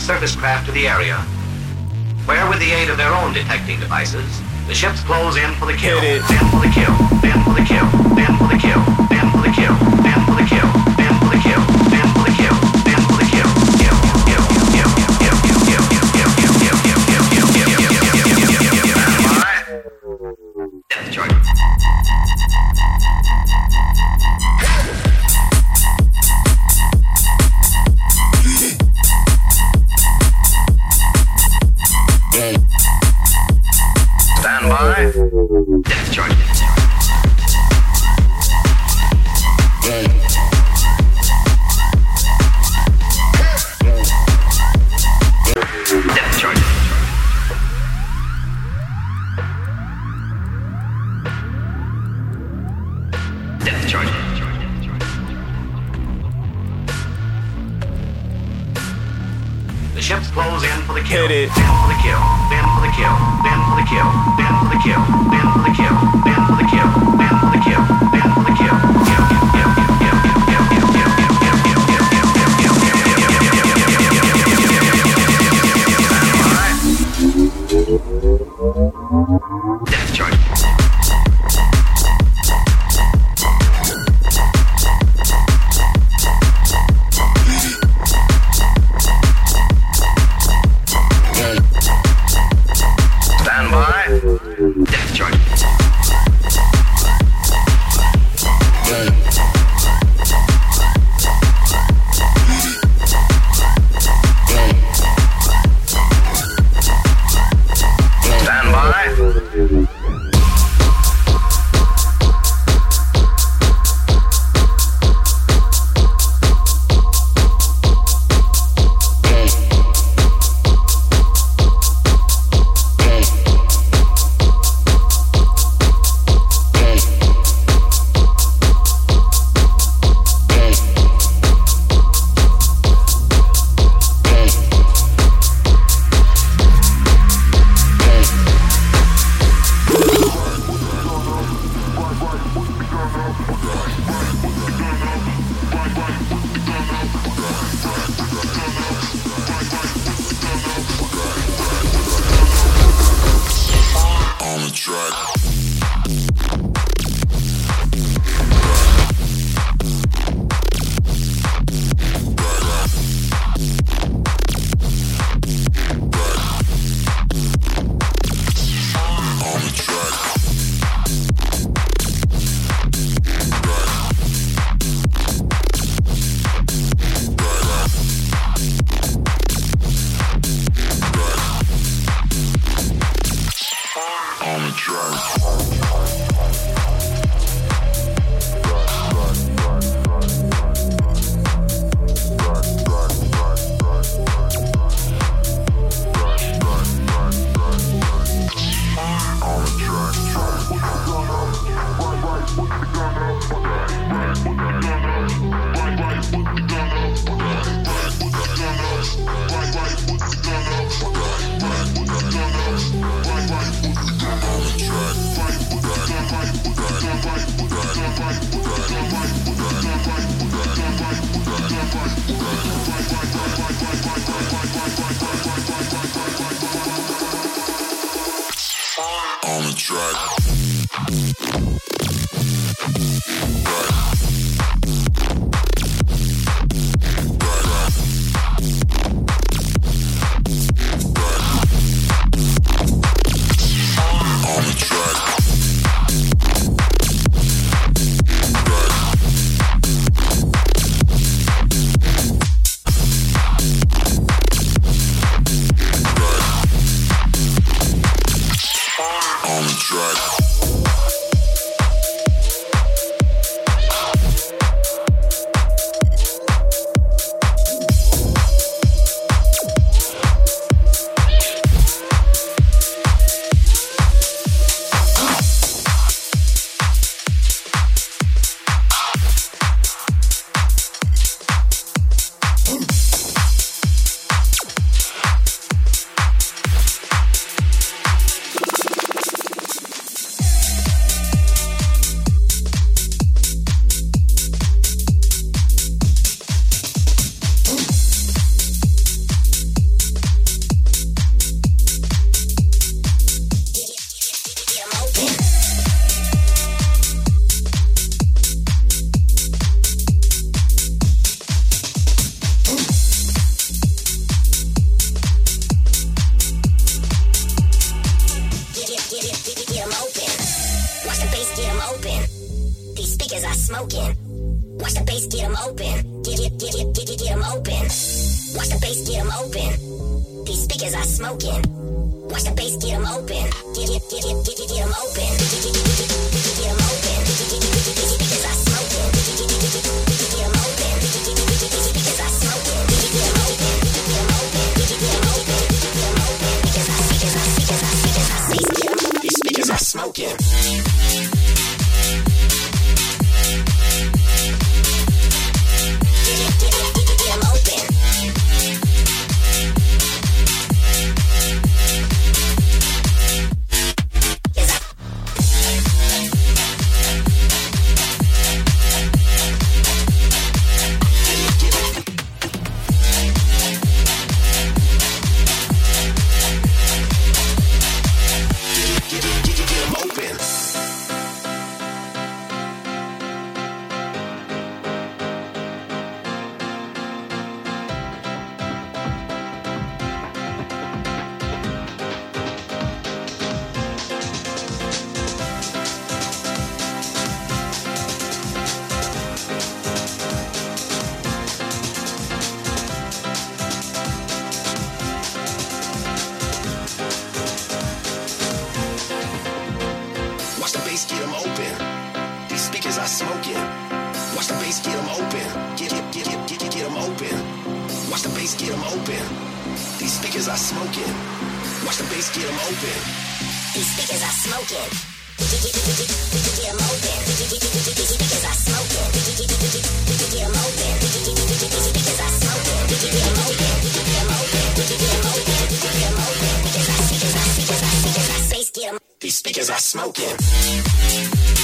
surface craft to the area, where with the aid of their own detecting devices, the ships close in for the kill, in for the kill, in for the kill, in for the kill, in for the kill, in for the kill, in for the kill. open. These speakers are smoking. Watch the bass get them open. These speakers are smoking. Open. These speakers are smoking. Open. These speakers are smoking. Open. Speakers are. These speakers are smoking.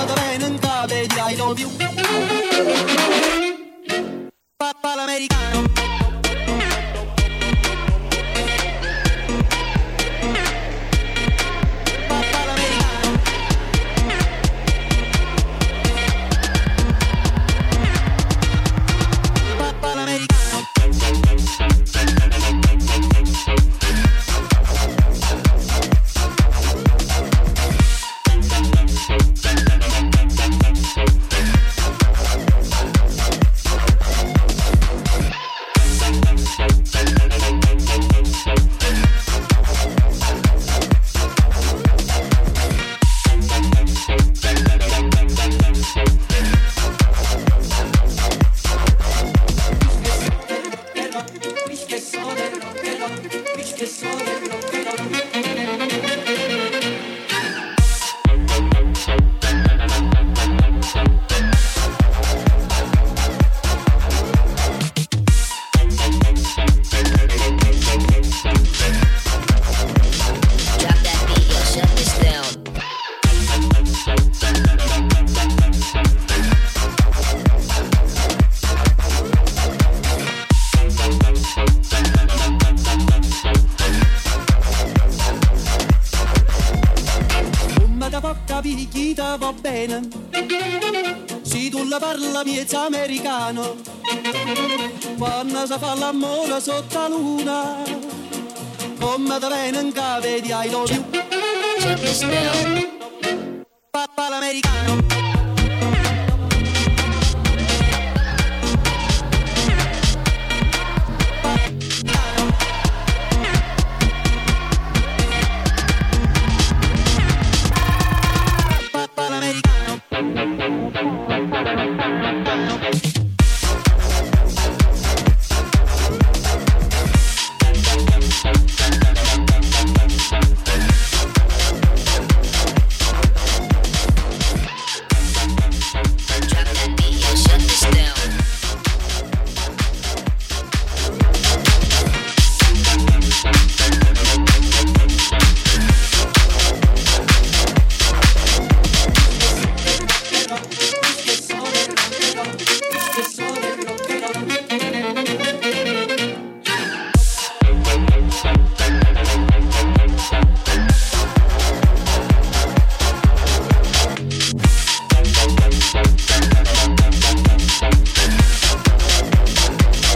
another man. I love you. Papa l'americano.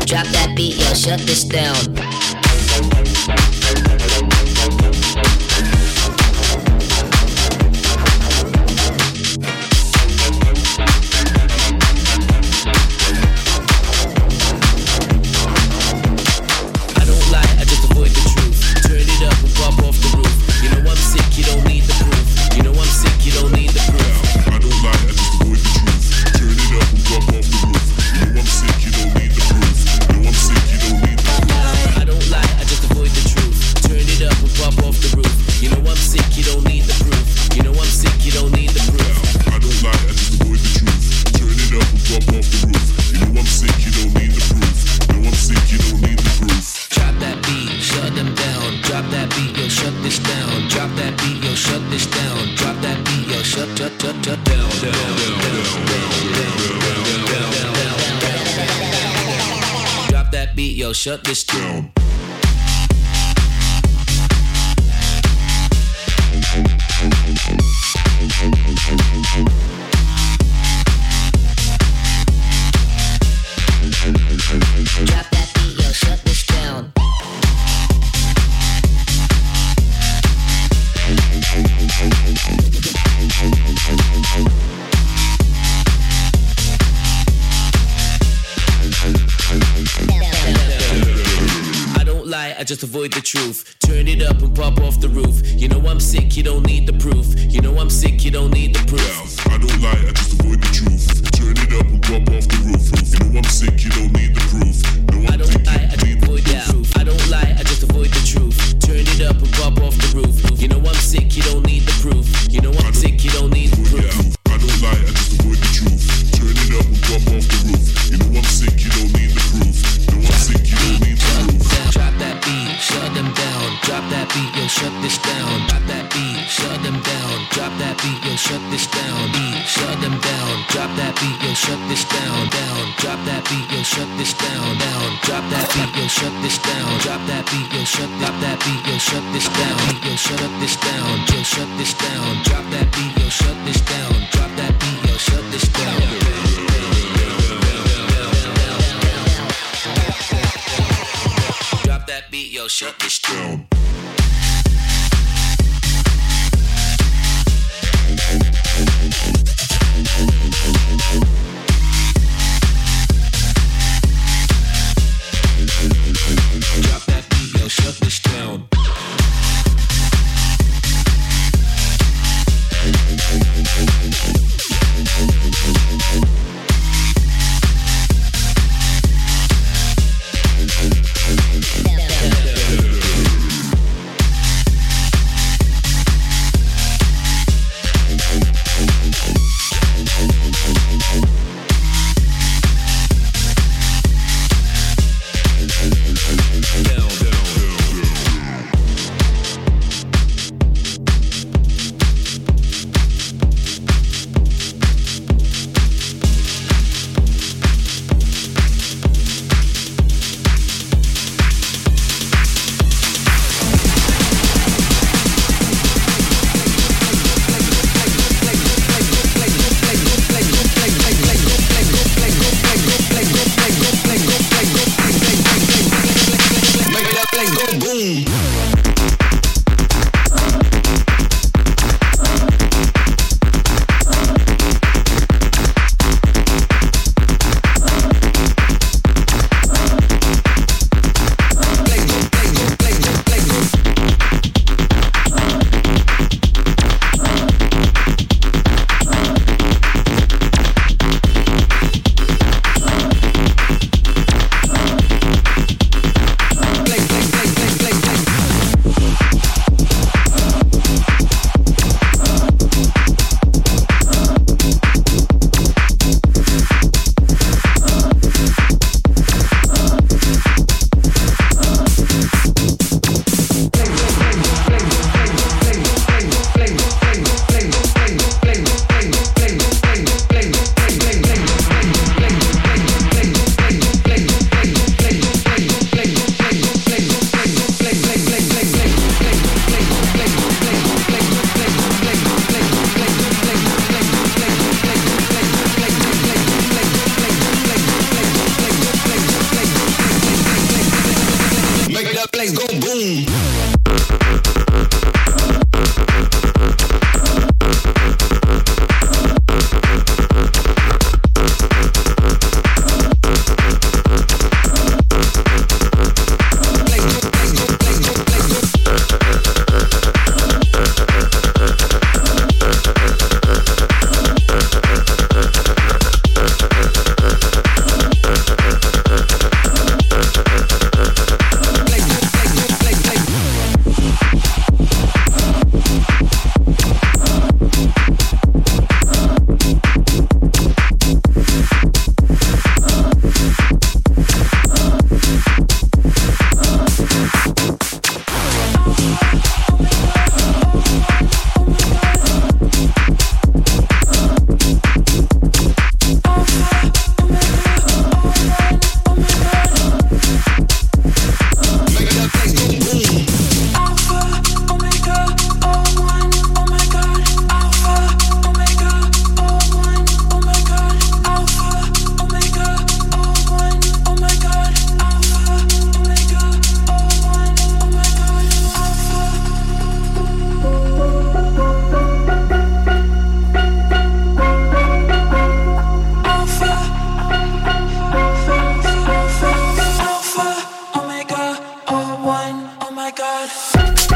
Drop that beat, yo, shut this down. Drop that beat, yo, shut this down. Drop that beat, yo, shut this I just avoid the truth. Turn it up and pop off the roof. You know I'm sick, you don't need the proof. You know I'm sick, you don't need the proof. Yeah, I don't lie, I just avoid the truth. Turn it up and pop off the roof. You know I'm sick, you don't need the proof. No, I'm I don't lie, I just avoid the truth. I don't lie, I just avoid the truth. Turn it up and pop off the roof. out.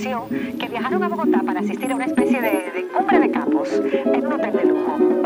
que viajaron a Bogotá para asistir a una especie de, de cumbre de capos en un hotel de lujo.